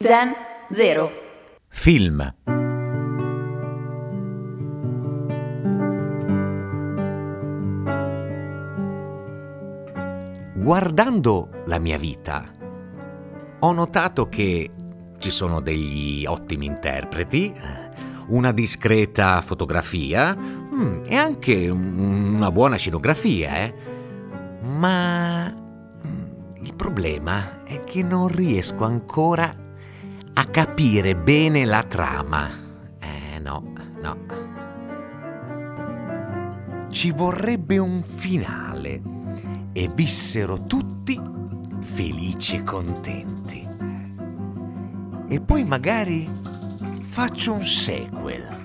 Zen Zero. Film. Guardando la mia vita, ho notato che ci sono degli ottimi interpreti, una discreta fotografia mm, e anche una buona scenografia, eh? Ma mm, il problema è che non riesco ancora a capire bene la trama. Eh no, no. Ci vorrebbe un finale e vissero tutti felici e contenti. E poi magari faccio un sequel.